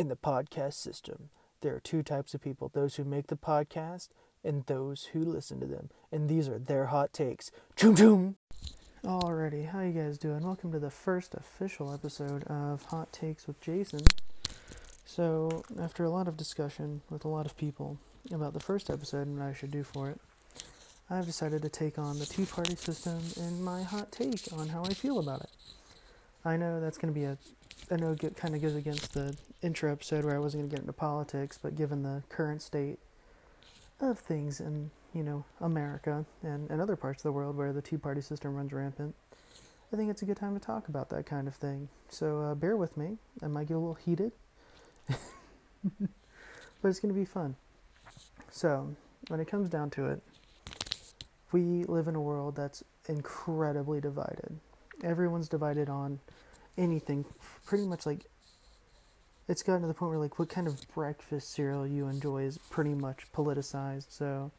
In the podcast system, there are two types of people those who make the podcast and those who listen to them. And these are their hot takes. Choom choom! Alrighty, how you guys doing? Welcome to the first official episode of Hot Takes with Jason. So, after a lot of discussion with a lot of people about the first episode and what I should do for it, I've decided to take on the two party system and my hot take on how I feel about it. I know that's going to be a, I know it kind of goes against the intro episode where I wasn't going to get into politics, but given the current state of things in, you know, America and, and other parts of the world where the two party system runs rampant, I think it's a good time to talk about that kind of thing. So uh, bear with me. I might get a little heated, but it's going to be fun. So, when it comes down to it, we live in a world that's incredibly divided. Everyone's divided on anything, pretty much like it's gotten to the point where like what kind of breakfast cereal you enjoy is pretty much politicized. So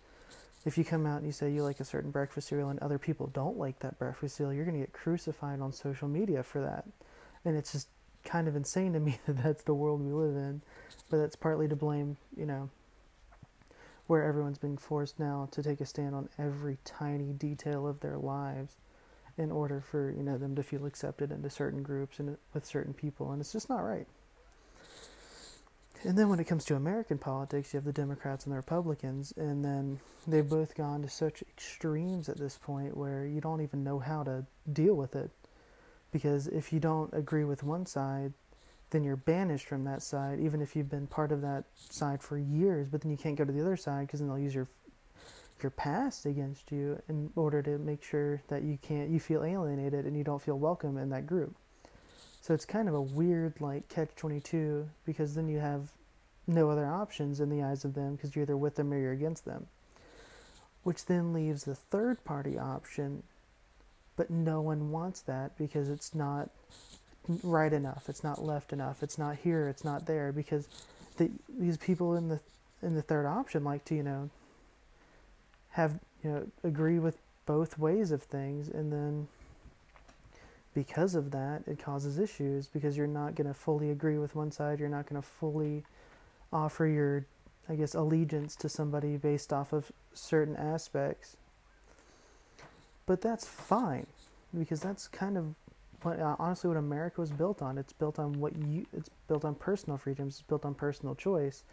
if you come out and you say you like a certain breakfast cereal and other people don't like that breakfast cereal, you're going to get crucified on social media for that. And it's just kind of insane to me that that's the world we live in. But that's partly to blame, you know, where everyone's being forced now to take a stand on every tiny detail of their lives in order for, you know, them to feel accepted into certain groups and with certain people. And it's just not right. And then when it comes to American politics, you have the Democrats and the Republicans, and then they've both gone to such extremes at this point where you don't even know how to deal with it. Because if you don't agree with one side, then you're banished from that side, even if you've been part of that side for years. But then you can't go to the other side because then they'll use your your past against you in order to make sure that you can't you feel alienated and you don't feel welcome in that group. So it's kind of a weird like catch 22 because then you have no other options in the eyes of them because you're either with them or you're against them. Which then leaves the third party option, but no one wants that because it's not right enough, it's not left enough, it's not here, it's not there because the, these people in the in the third option like to, you know, have you know agree with both ways of things and then because of that, it causes issues because you're not going to fully agree with one side. You're not going to fully offer your, I guess, allegiance to somebody based off of certain aspects. But that's fine because that's kind of what, uh, honestly what America was built on. It's built on what you. It's built on personal freedoms. It's built on personal choice.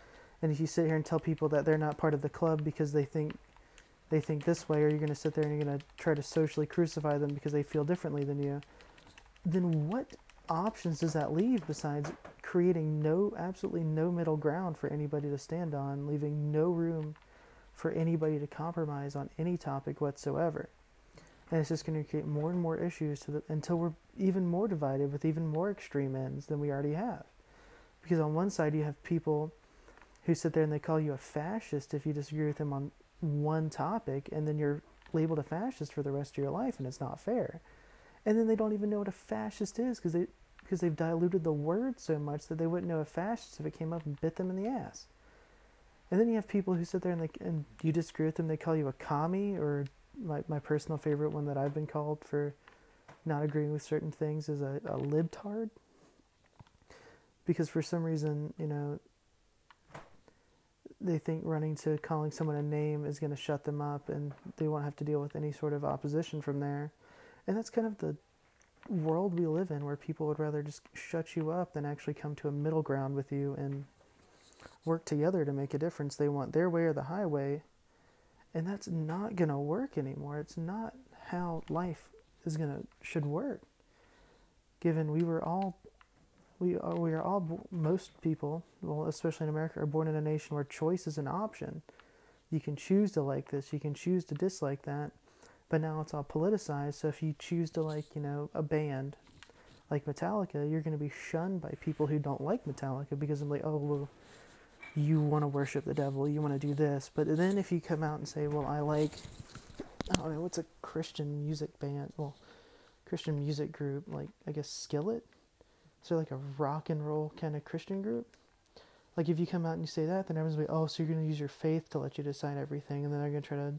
And if you sit here and tell people that they're not part of the club because they think they think this way, or you're going to sit there and you're going to try to socially crucify them because they feel differently than you then what options does that leave besides creating no absolutely no middle ground for anybody to stand on, leaving no room for anybody to compromise on any topic whatsoever? And it's just going to create more and more issues the, until we're even more divided with even more extreme ends than we already have. Because on one side you have people who sit there and they call you a fascist if you disagree with them on one topic, and then you're labeled a fascist for the rest of your life, and it's not fair and then they don't even know what a fascist is because they because they've diluted the word so much that they wouldn't know a fascist if it came up and bit them in the ass. And then you have people who sit there and they and you disagree with them. They call you a commie, or my my personal favorite one that I've been called for not agreeing with certain things is a, a libtard. Because for some reason, you know, they think running to calling someone a name is going to shut them up, and they won't have to deal with any sort of opposition from there. And that's kind of the world we live in where people would rather just shut you up than actually come to a middle ground with you and work together to make a difference. They want their way or the highway. And that's not going to work anymore. It's not how life is going to should work. Given we were all we are we are all most people, well especially in America are born in a nation where choice is an option. You can choose to like this, you can choose to dislike that but now it's all politicized. So if you choose to like, you know, a band like Metallica, you're going to be shunned by people who don't like Metallica because I'm like, oh, well, you want to worship the devil, you want to do this. But then if you come out and say, well, I like, I don't know, what's a Christian music band? Well, Christian music group, like, I guess Skillet? So like a rock and roll kind of Christian group? Like if you come out and you say that, then everyone's like, oh, so you're going to use your faith to let you decide everything, and then they're going to try to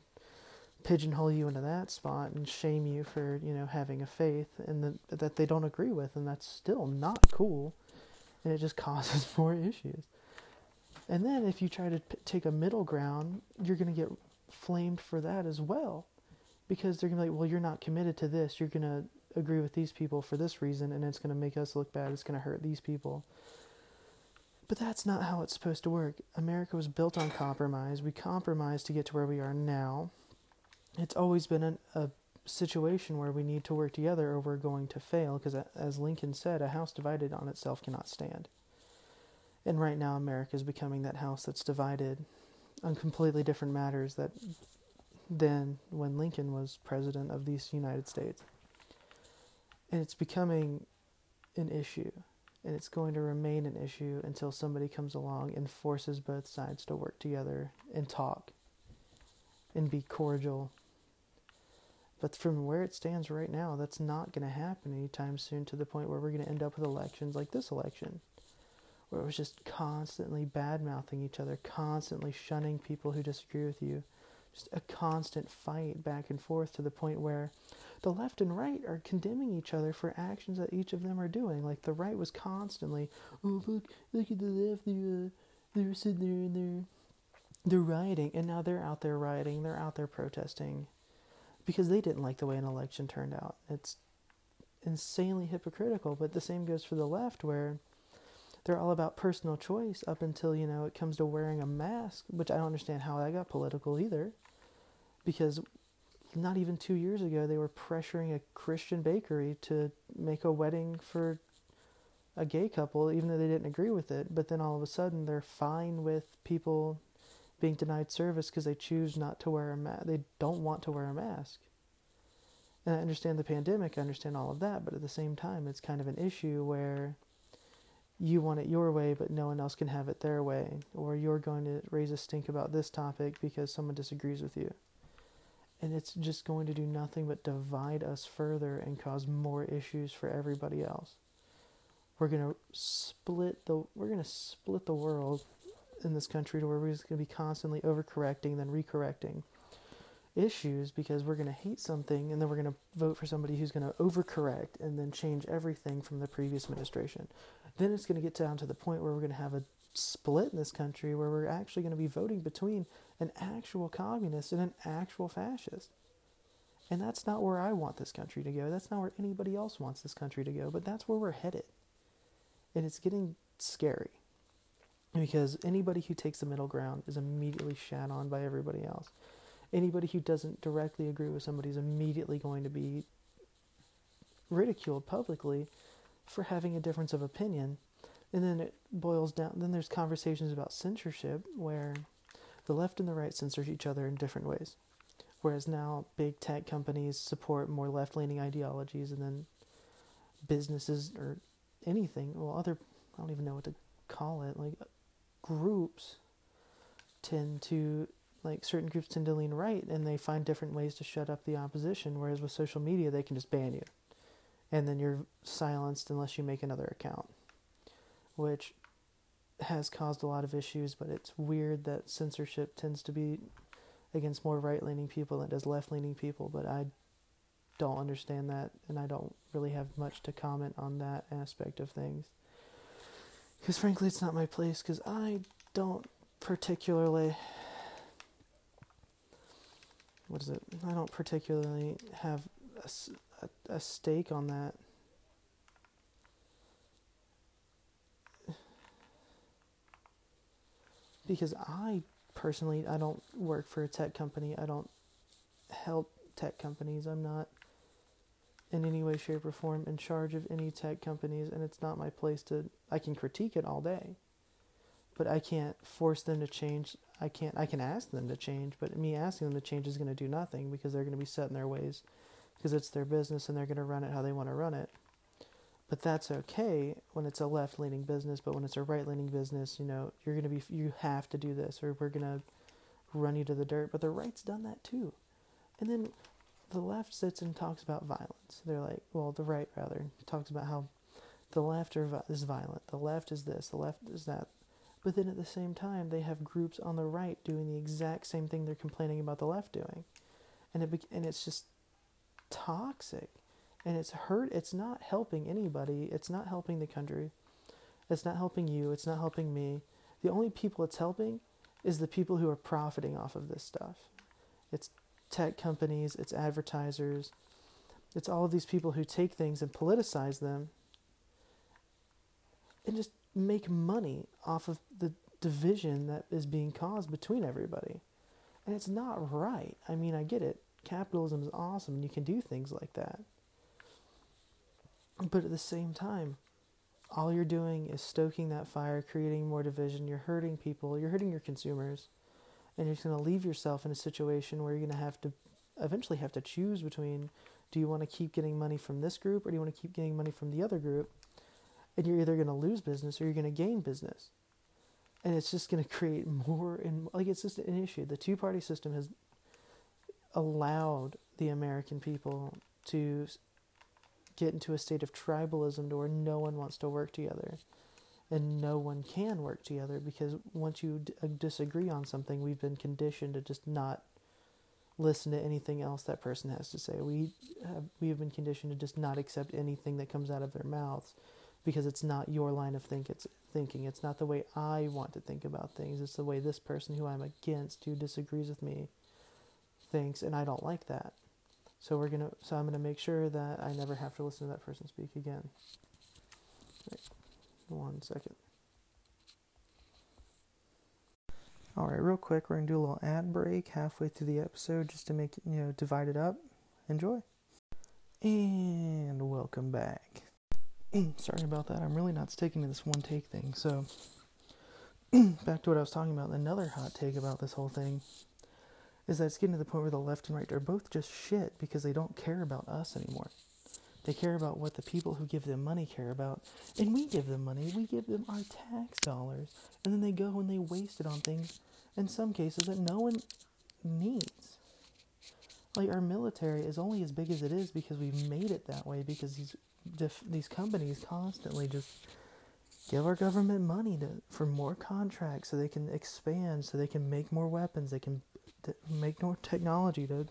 pigeonhole you into that spot and shame you for you know having a faith and the, that they don't agree with and that's still not cool and it just causes more issues. And then if you try to p- take a middle ground, you're going to get flamed for that as well. Because they're going to be like, well, you're not committed to this. You're going to agree with these people for this reason, and it's going to make us look bad. It's going to hurt these people. But that's not how it's supposed to work. America was built on compromise. We compromised to get to where we are now. It's always been an, a situation where we need to work together or we're going to fail because, as Lincoln said, a house divided on itself cannot stand. And right now, America is becoming that house that's divided on completely different matters that than when Lincoln was president of these United States. And it's becoming an issue, and it's going to remain an issue until somebody comes along and forces both sides to work together and talk and be cordial. But from where it stands right now, that's not going to happen anytime soon to the point where we're going to end up with elections like this election where it was just constantly bad mouthing each other, constantly shunning people who disagree with you. Just a constant fight back and forth to the point where the left and right are condemning each other for actions that each of them are doing. Like the right was constantly, oh look, look at the left, they're uh, they're sitting there and they're they're rioting, and now they're out there rioting, they're out there protesting because they didn't like the way an election turned out. It's insanely hypocritical, but the same goes for the left, where they're all about personal choice up until you know it comes to wearing a mask which i don't understand how that got political either. Because not even two years ago they were pressuring a christian bakery to make a wedding for a gay couple even though they didn't agree with it. But then all of a sudden they're fine with people being denied service because they choose not to wear a mask they don't want to wear a mask. And i understand the pandemic i understand all of that but at the same time it's kind of an issue where you want it your way, but no one else can have it their way, or you're going to raise a stink about this topic because someone disagrees with you. And it's just going to do nothing but divide us further and cause more issues for everybody else. We're to split the we're to split the world in this country to where we're just to be constantly overcorrecting then recorrecting issues because we're going to hate something and then we're going to vote for somebody who's going to overcorrect and then change everything from the previous administration. Then it's going to get down to the point where we're going to have a split in this country where we're actually going to be voting between an actual communist and an actual fascist. And that's not where I want this country to go. That's not where anybody else wants this country to go, but that's where we're headed. And it's getting scary because anybody who takes the middle ground is immediately shat on by everybody else anybody who doesn't directly agree with somebody is immediately going to be ridiculed publicly for having a difference of opinion. And then it boils down, then there's conversations about censorship where the left and the right censor each other in different ways. Whereas now big tech companies support more left leaning ideologies, and then businesses or anything, well, other, I don't even know what to call it, like groups tend to like certain groups tend to lean right and they find different ways to shut up the opposition whereas with social media they can just ban you. And then you're silenced unless you make another account which has caused a lot of issues but it's weird that censorship tends to be against more right-leaning people than it does left-leaning people but i don't understand that and i don't really have much to comment on that aspect of things. Because frankly it's not my place because i don't particularly what is it? I don't particularly have a, a, a stake on that. Because I personally, I don't work for a tech company. I don't help tech companies. I'm not in any way, shape, or form in charge of any tech companies, and it's not my place to. I can critique it all day, but I can't force them to change I can't I can ask them to change, but me asking them to change is going to do nothing because they're going to be set in their ways because it's their business and they're going to run it how they want to run it. But that's okay when it's a left-leaning business, but when it's a right-leaning business, you know, you're going to be you have to do this or we're going to run you to the dirt. But the right's done that too. And then the left sits and talks about violence. They're like, well, the right rather talks about how the left is violent. The left is this. The left is that. But then at the same time, they have groups on the right doing the exact same thing they're complaining about the left doing, and it and it's just toxic, and it's hurt. It's not helping anybody. It's not helping the country. It's not helping you. It's not helping me. The only people it's helping is the people who are profiting off of this stuff. It's tech companies, it's advertisers, it's all of these people who take things and politicize them and just make money off of the division that is being caused between everybody. And it's not right. I mean, I get it. Capitalism is awesome and you can do things like that. But at the same time, all you're doing is stoking that fire, creating more division. You're hurting people, you're hurting your consumers, and you're just going to leave yourself in a situation where you're going to have to eventually have to choose between do you want to keep getting money from this group or do you want to keep getting money from the other group? And you're either going to lose business or you're going to gain business. And it's just going to create more and like it's just an issue. The two party system has allowed the American people to get into a state of tribalism to where no one wants to work together and no one can work together because once you d- uh, disagree on something we've been conditioned to just not listen to anything else that person has to say we have, we have been conditioned to just not accept anything that comes out of their mouths because it's not your line of think it's thinking it's not the way I want to think about things it's the way this person who I'm against who disagrees with me thinks and I don't like that so we're gonna. So I'm gonna make sure that I never have to listen to that person speak again. One second. All right, real quick, we're gonna do a little ad break halfway through the episode just to make you know, divide it up. Enjoy. And welcome back. Sorry about that. I'm really not sticking to this one take thing. So, back to what I was talking about. Another hot take about this whole thing is that it's getting to the point where the left and right are both just shit because they don't care about us anymore. They care about what the people who give them money care about. And we give them money, we give them our tax dollars. And then they go and they waste it on things, in some cases, that no one needs. Like our military is only as big as it is because we've made it that way because these these companies constantly just give our government money to for more contracts so they can expand so they can make more weapons they can to make more technology to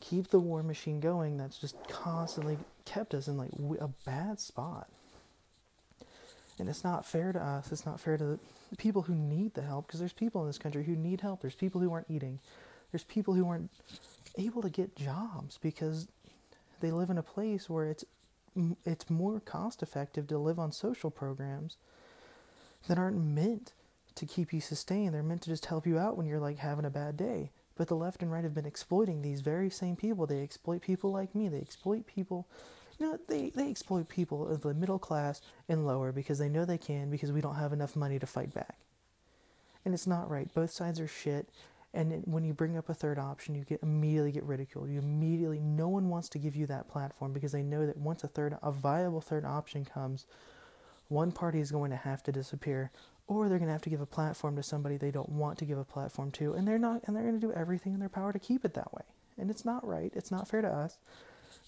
keep the war machine going that's just constantly kept us in like a bad spot. And it's not fair to us it's not fair to the people who need the help because there's people in this country who need help there's people who aren't eating there's people who aren't able to get jobs because they live in a place where it's it's more cost effective to live on social programs that aren't meant to keep you sustained. They're meant to just help you out when you're like having a bad day. But the left and right have been exploiting these very same people. They exploit people like me. They exploit people. You know, they, they exploit people of the middle class and lower because they know they can because we don't have enough money to fight back. And it's not right. Both sides are shit. And when you bring up a third option, you get immediately get ridiculed. You immediately, no one wants to give you that platform because they know that once a third, a viable third option comes, one party is going to have to disappear or they're going to have to give a platform to somebody they don't want to give a platform to. And they're not and they're going to do everything in their power to keep it that way. And it's not right. It's not fair to us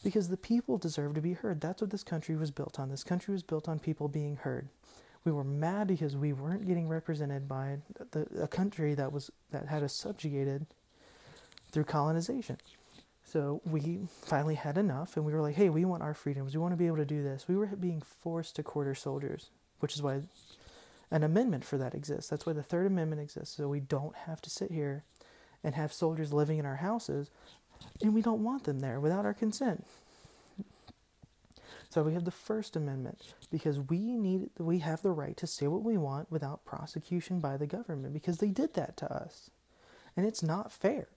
because the people deserve to be heard. That's what this country was built on. This country was built on people being heard we were mad because we weren't getting represented by the, a country that was that had us subjugated through colonization so we finally had enough and we were like hey we want our freedoms we want to be able to do this we were being forced to quarter soldiers which is why an amendment for that exists. That's why the Third Amendment exists. So we don't have to sit here and have soldiers living in our houses, and we don't want them there without our consent. So we have the First Amendment because we need we have the right to say what we want without prosecution by the government because they did that to us, and it's not fair.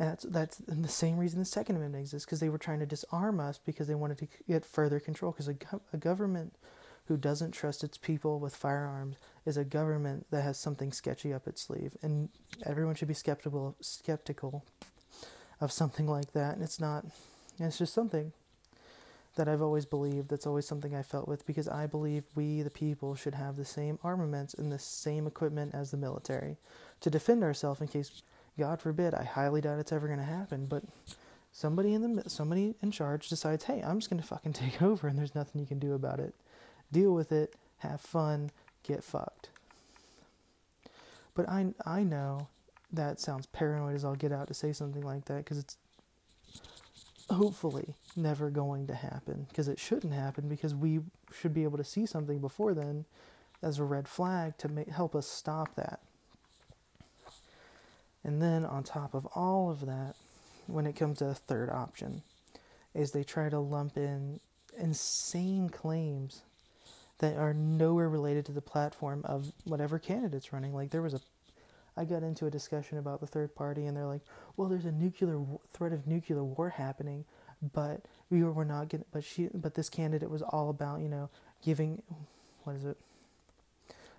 And that's that's the same reason the Second Amendment exists because they were trying to disarm us because they wanted to get further control because a, a government who doesn't trust its people with firearms is a government that has something sketchy up its sleeve, and everyone should be skeptical skeptical of something like that. And it's not. It's just something that I've always believed. That's always something I felt with because I believe we, the people, should have the same armaments and the same equipment as the military to defend ourselves in case, God forbid, I highly doubt it's ever going to happen, but somebody in the somebody in charge decides, hey, I'm just going to fucking take over, and there's nothing you can do about it deal with it, have fun, get fucked. But I, I know that sounds paranoid as I'll get out to say something like that because it's hopefully never going to happen because it shouldn't happen because we should be able to see something before then as a red flag to help us stop that. And then on top of all of that, when it comes to a third option, is they try to lump in insane claims that are nowhere related to the platform of whatever candidate's running. Like there was a, I got into a discussion about the third party, and they're like, "Well, there's a nuclear threat of nuclear war happening, but we were not getting, but she, but this candidate was all about, you know, giving, what is it,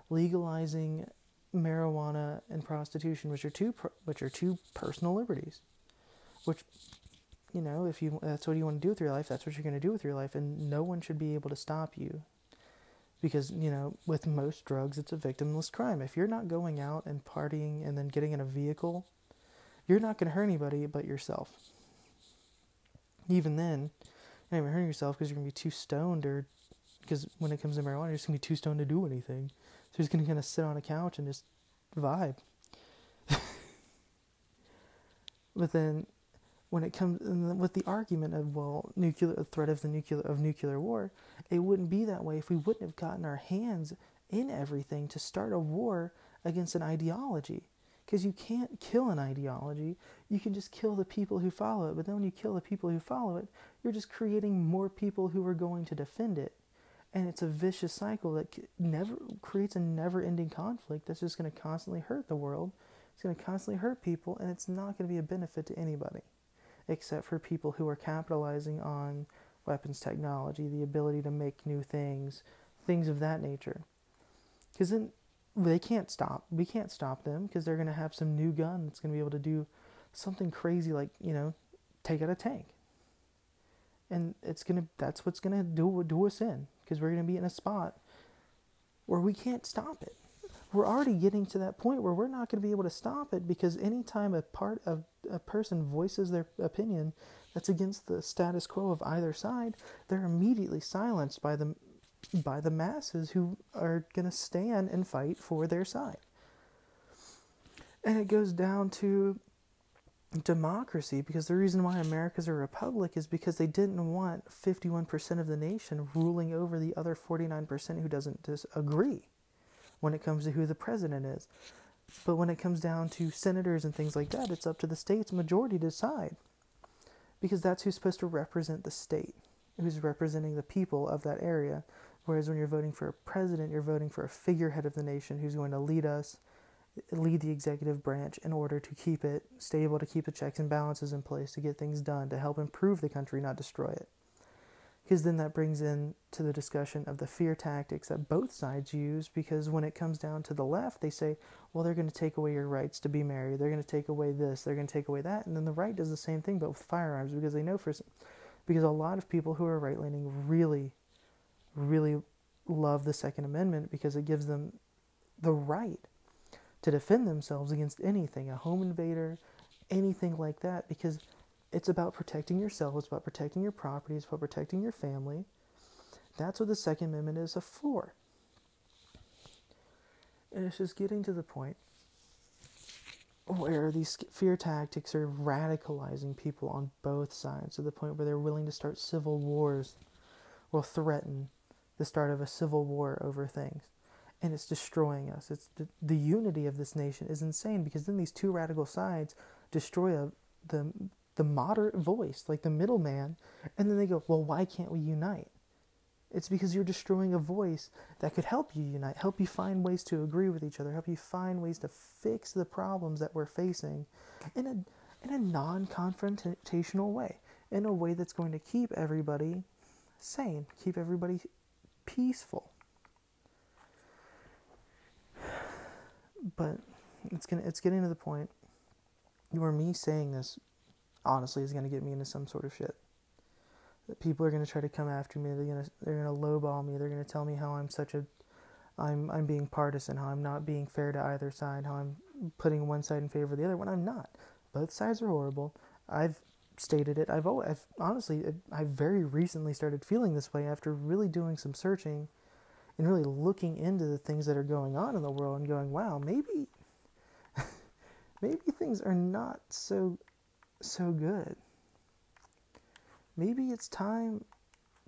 legalizing marijuana and prostitution, which are two, which are two personal liberties, which you know, if you that's what you want to do with your life, that's what you're going to do with your life, and no one should be able to stop you. Because you know, with most drugs, it's a victimless crime. If you're not going out and partying and then getting in a vehicle, you're not going to hurt anybody but yourself. Even then, you're not even hurting yourself because you're going to be too stoned, or because when it comes to marijuana, you're just going to be too stoned to do anything. So you're just going to kind of sit on a couch and just vibe. but then when it comes with the argument of well nuclear threat of the nuclear of nuclear war it wouldn't be that way if we wouldn't have gotten our hands in everything to start a war against an ideology because you can't kill an ideology. You can just kill the people who follow it but then when you kill the people who follow it you're just creating more people who are going to defend it. And it's a vicious cycle that never creates a never ending conflict that's just going to constantly hurt the world. It's going to constantly hurt people and it's not going to be a benefit to anybody except for people who are capitalizing on weapons technology, the ability to make new things, things of that nature. Because then they can't stop. We can't stop them because they're going to have some new gun that's going to be able to do something crazy like, you know, take out a tank. And it's going to that's what's going to do do us in because we're going to be in a spot where we can't stop it we're already getting to that point where we're not going to be able to stop it because anytime a part of a person voices their opinion that's against the status quo of either side, they're immediately silenced by the by the masses who are going to stand and fight for their side. And it goes down to democracy because the reason why America's a republic is because they didn't want 51% of the nation ruling over the other 49% who doesn't disagree when it comes to who the president is. But when it comes down to senators and things like that, it's up to the state's majority to decide. Because that's who's supposed to represent the state, who's representing the people of that area. Whereas when you're voting for a president, you're voting for a figurehead of the nation who's going to lead us, lead the executive branch in order to keep it stable, to keep the checks and balances in place, to get things done, to help improve the country, not destroy it. Because then that brings in to the discussion of the fear tactics that both sides use because when it comes down to the left they say well they're going to take away your rights to be married. They're going to take away this. They're going to take away that. And then the right does the same thing but with firearms because they know for because a lot of people who are right leaning really really love the second amendment because it gives them the right to defend themselves against anything a home invader anything like that because it's about protecting yourself, it's about protecting your property, it's about protecting your family. That's what the Second Amendment is for. And it's just getting to the point where these fear tactics are radicalizing people on both sides to the point where they're willing to start civil wars or threaten the start of a civil war over things. And it's destroying us. It's the, the unity of this nation is insane because then these two radical sides destroy a, the the moderate voice, like the middleman, and then they go, well, why can't we unite? It's because you're destroying a voice that could help you unite, help you find ways to agree with each other, help you find ways to fix the problems that we're facing in a, in a non confrontational way, in a way that's going to keep everybody sane, keep everybody peaceful. But it's gonna it's getting to the point where me saying this honestly is to get me into some sort of shit. That people are to try to come after me. They're to they're to lowball me. They're to tell me how I'm such a I'm I'm being partisan, how I'm not being fair to either side, how I'm putting one side in favor of the other when I'm not. Both sides are horrible. I've stated it. I've always, I've honestly I've very recently started feeling this way after really doing some searching and really looking into the things that are going on in the world and going, wow, maybe maybe things are not so so good. Maybe it's time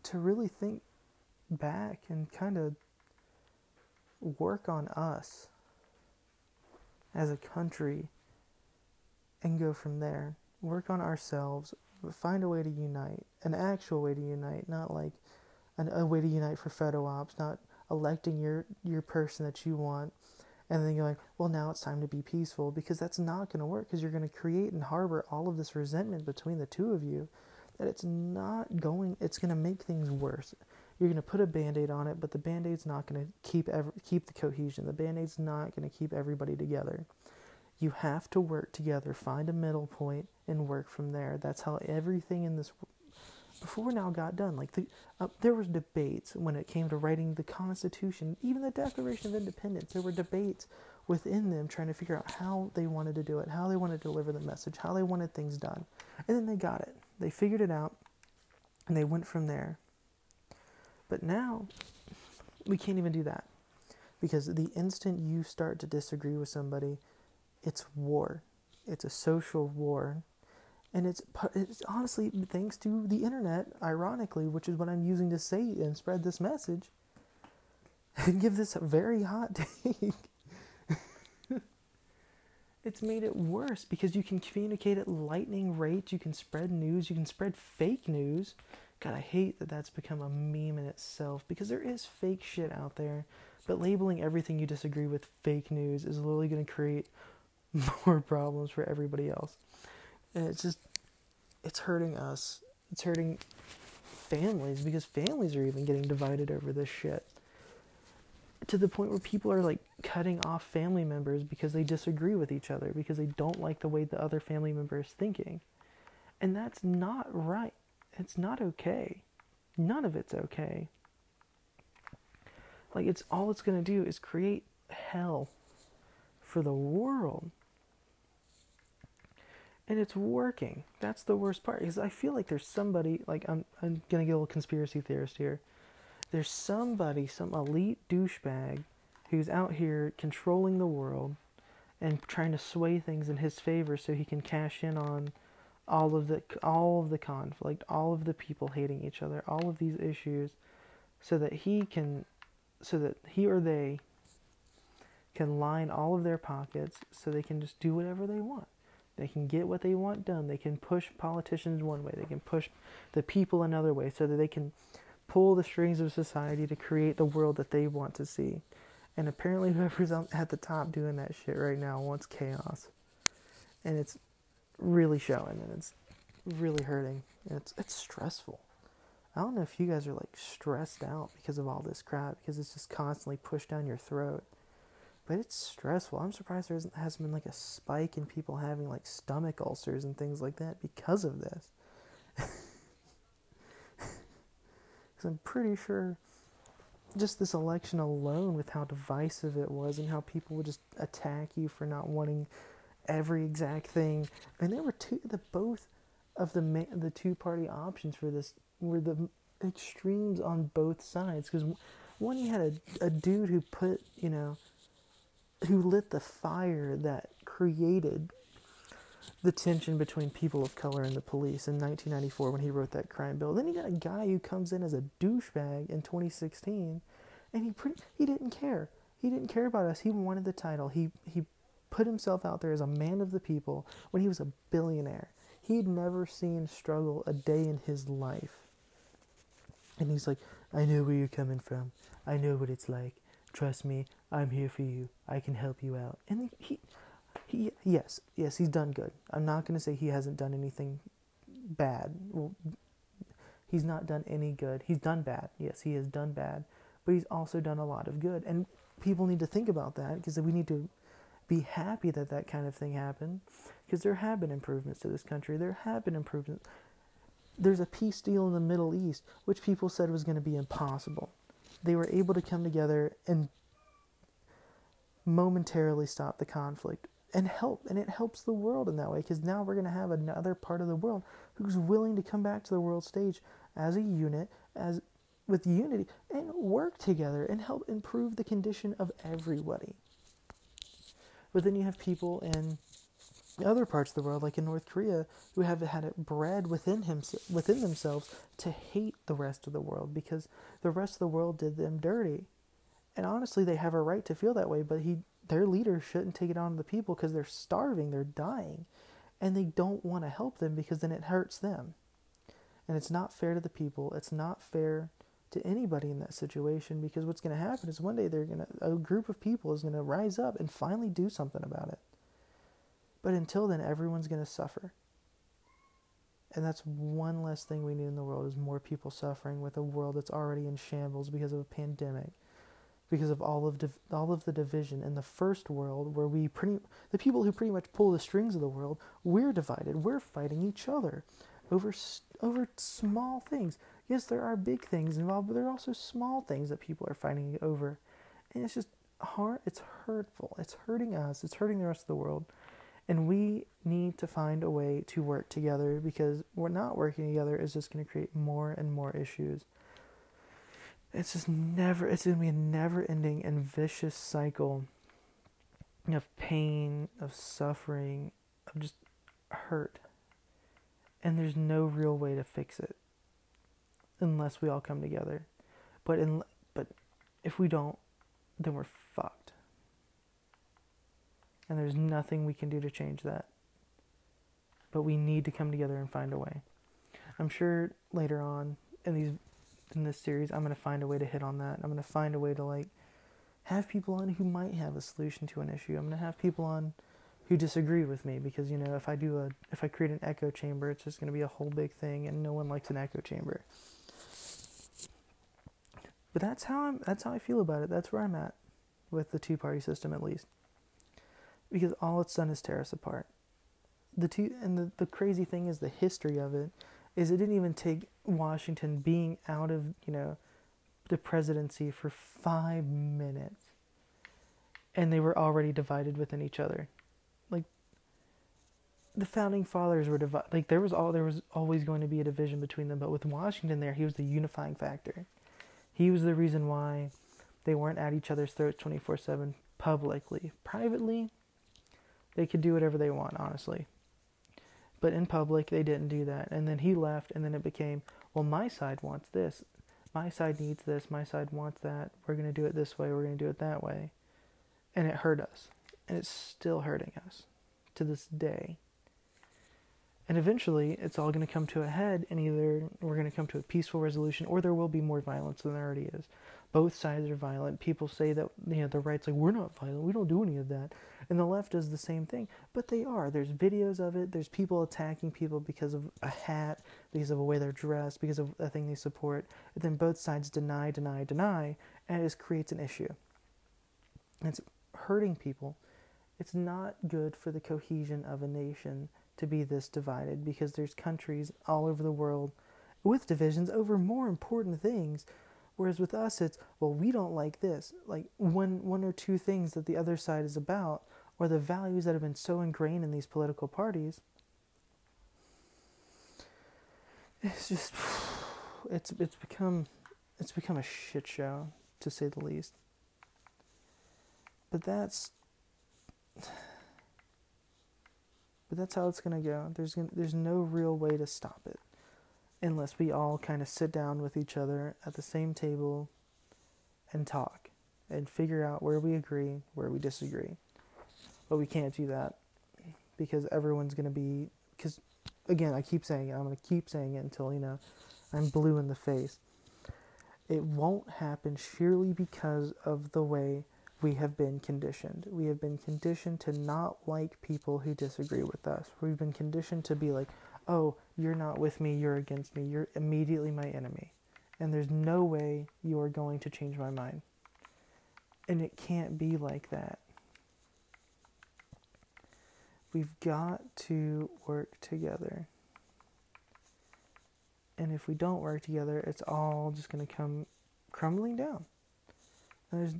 to really think back and kind of work on us as a country and go from there. Work on ourselves, find a way to unite, an actual way to unite, not like an, a way to unite for photo ops, not electing your, your person that you want and then going, well, now it's time to be peaceful because that's not going to work because you're going to create and harbor all of this resentment between the two of you that it's not going, it's going to make things worse. You're going to put a band aid on it, but the band aid's not going to keep, ever, keep the cohesion. The band aid's not going to keep everybody together. You have to work together, find a middle point, and work from there. That's how everything in this before now got done. Like the, uh, there was debates when it came to writing the Constitution, even the Declaration of Independence. There were debates within them trying to figure out how they wanted to do it, how they wanted to deliver the message, how they wanted things done, and then they got it. They figured it out, and they went from there. But now, we can't even do that because the instant you start to disagree with somebody, it's war. It's a social war and it's it's honestly thanks to the internet, ironically, which is what I'm using to say and spread this message, and give this a very hot take. it's made it worse because you can communicate at lightning rates, you can spread news, you can spread fake news. God, I hate that that's become a meme in itself because there is fake shit out there, but labeling everything you disagree with fake news is literally going to create more problems for everybody else. And it's just, it's hurting us. It's hurting families because families are even getting divided over this shit. To the point where people are like cutting off family members because they disagree with each other, because they don't like the way the other family member is thinking. And that's not right. It's not okay. None of it's okay. Like it's all it's going to do is create hell for the world and it's working. That's the worst part because I feel like there's somebody like I'm I'm gonna get a little conspiracy theorist here. There's somebody, some elite douchebag, who's out here controlling the world and trying to sway things in his favor so he can cash in on all of the all of the conflict, all of the people hating each other, all of these issues, so that he can, so that he or they can line all of their pockets so they can just do whatever they want. They can get what they want done. They can push politicians one way. They can push the people another way so that they can pull the strings of society to create the world that they want to see. And apparently, whoever's at the top doing that shit right now wants chaos. And it's really showing and it's really hurting. And it's, it's stressful. I don't know if you guys are like stressed out because of all this crap, because it's just constantly pushed down your throat but it's stressful. I'm surprised there hasn't been like a spike in people having like stomach ulcers and things like that because of this. Because I'm pretty sure just this election alone, with how divisive it was and how people would just attack you for not wanting every exact thing, and there were two, the both of the the two party options for this were the extremes on both sides. Because one, you had a, a dude who put you know who lit the fire that created the tension between people of color and the police in 1994 when he wrote that crime bill. Then you got a guy who comes in as a douchebag in 2016, and he pretty, he didn't care. He didn't care about us. He wanted the title. He he put himself out there as a man of the people when he was a billionaire. He'd never seen struggle a day in his life. And he's like, I know where you're coming from. I know what it's like. Trust me, I'm here for you. I can help you out. And he, he, yes, yes, he's done good. I'm not going to say he hasn't done anything bad. Well, he's not done any good. He's done bad. Yes, he has done bad, but he's also done a lot of good. And people need to think about that because we need to be happy that that kind of thing happened because there have been improvements to this country. There have been improvements. There's a peace deal in the Middle East, which people said was going to be impossible they were able to come together and momentarily stop the conflict and help and it helps the world in that way because now we're going to have another part of the world who's willing to come back to the world stage as a unit as with unity and work together and help improve the condition of everybody. But then you have people in other parts of the world, like in North Korea, who have had it bred within him within themselves to hate the rest of the world because the rest of the world did them dirty, And honestly, they have a right to feel that way, but he their leader shouldn't take it on the people because they're starving, they're dying, and they don't want to help them because then it hurts them. And it's not fair to the people. It's not fair to anybody in that situation because what's going to happen is one day they're going to a group of people is going to rise up and finally do something about it. But until then everyone's going to suffer. And that's one less thing we need in the world is more people suffering with a world that's already in shambles because of a pandemic, because of all of div- all of the division in the first world where we pretty the people who pretty much pull the strings of the world, we're divided. We're fighting each other over over small things. Yes, there are big things involved, but there are also small things that people are fighting over. And it's just hard, it's hurtful. It's hurting us, it's hurting the rest of the world. And we need to find a way to work together because we're not working together is just going to create more and more issues. It's just never, it's going to be a never ending and vicious cycle of pain, of suffering, of just hurt. And there's no real way to fix it unless we all come together. But in, but if we don't, then we're fucked and there's nothing we can do to change that. But we need to come together and find a way. I'm sure later on in these in this series I'm going to find a way to hit on that. I'm going to find a way to like have people on who might have a solution to an issue. I'm going to have people on who disagree with me because you know if I do a if I create an echo chamber it's just going to be a whole big thing and no one likes an echo chamber. But that's how I'm that's how I feel about it. That's where I'm at with the two party system at least because all it's done is tear us apart. The two and the, the crazy thing is the history of it is it didn't even take Washington being out of, you know, the presidency for five minutes. And they were already divided within each other. Like the founding fathers were divided like there was all there was always going to be a division between them, but with Washington there he was the unifying factor. He was the reason why they weren't at each other's throats twenty four seven publicly. Privately, they could do whatever they want, honestly. But in public, they didn't do that. And then he left, and then it became, well, my side wants this. My side needs this. My side wants that. We're going to do it this way. We're going to do it that way. And it hurt us. And it's still hurting us to this day. And eventually, it's all going to come to a head, and either we're going to come to a peaceful resolution, or there will be more violence than there already is. Both sides are violent. People say that you know the right's like we're not violent. We don't do any of that. And the left does the same thing, but they are. There's videos of it. There's people attacking people because of a hat, because of the way they're dressed, because of a thing they support. And then both sides deny, deny, deny, and it just creates an issue. It's hurting people. It's not good for the cohesion of a nation to be this divided because there's countries all over the world with divisions over more important things whereas with us it's well we don't like this like one one or two things that the other side is about or the values that have been so ingrained in these political parties it's just it's it's become it's become a shit show to say the least but that's but that's how it's to go there's gonna, there's no real way to stop it unless we all kind of sit down with each other at the same table and talk and figure out where we agree, where we disagree. But we can't do that because everyone's going to be because again, I keep saying it, I'm going to keep saying it until, you know, I'm blue in the face. It won't happen sheerly because of the way we have been conditioned. We have been conditioned to not like people who disagree with us. We've been conditioned to be like, oh, you're not with me, you're against me, you're immediately my enemy. And there's no way you are going to change my mind. And it can't be like that. We've got to work together. And if we don't work together, it's all just going to come crumbling down. And there's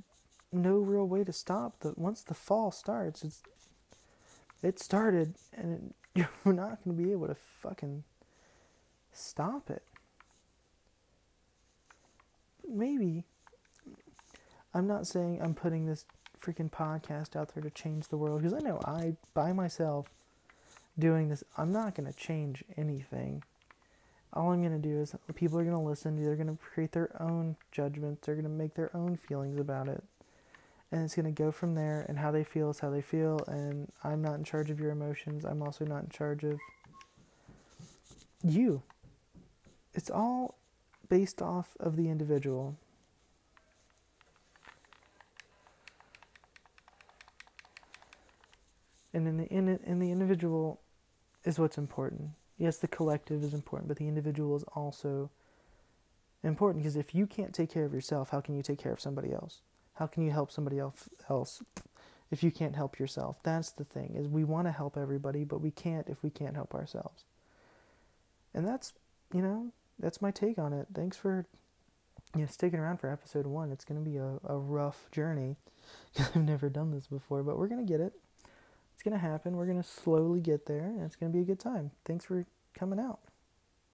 no real way to stop the once the fall starts. It's it started, and it, you're not going to be able to fucking stop it. Maybe. I'm not saying I'm putting this freaking podcast out there to change the world because I know I, by myself, doing this, I'm not going to change anything. all I'm going to do is people are going to listen, they're going to create their own judgments, they're going to make their own feelings about it. And it's going to go from there, and how they feel is how they feel. And I'm not in charge of your emotions. I'm also not in charge of you. It's all based off of the individual. And in the in, in the individual is what's important. Yes, the collective is important, but the individual is also important because if you can't take care of yourself, how can you take care of somebody else? How can you help somebody else else if you can't help yourself? That's the thing is we want to help everybody, but we can't if we can't help ourselves. And that's, you know, that's my take on it. Thanks for you know, sticking around for episode one. It's going to be a, a rough journey. I've never done this before, but we're going to get it. It's going to happen. We're going to slowly get there, and it's going to be a good time. Thanks for coming out.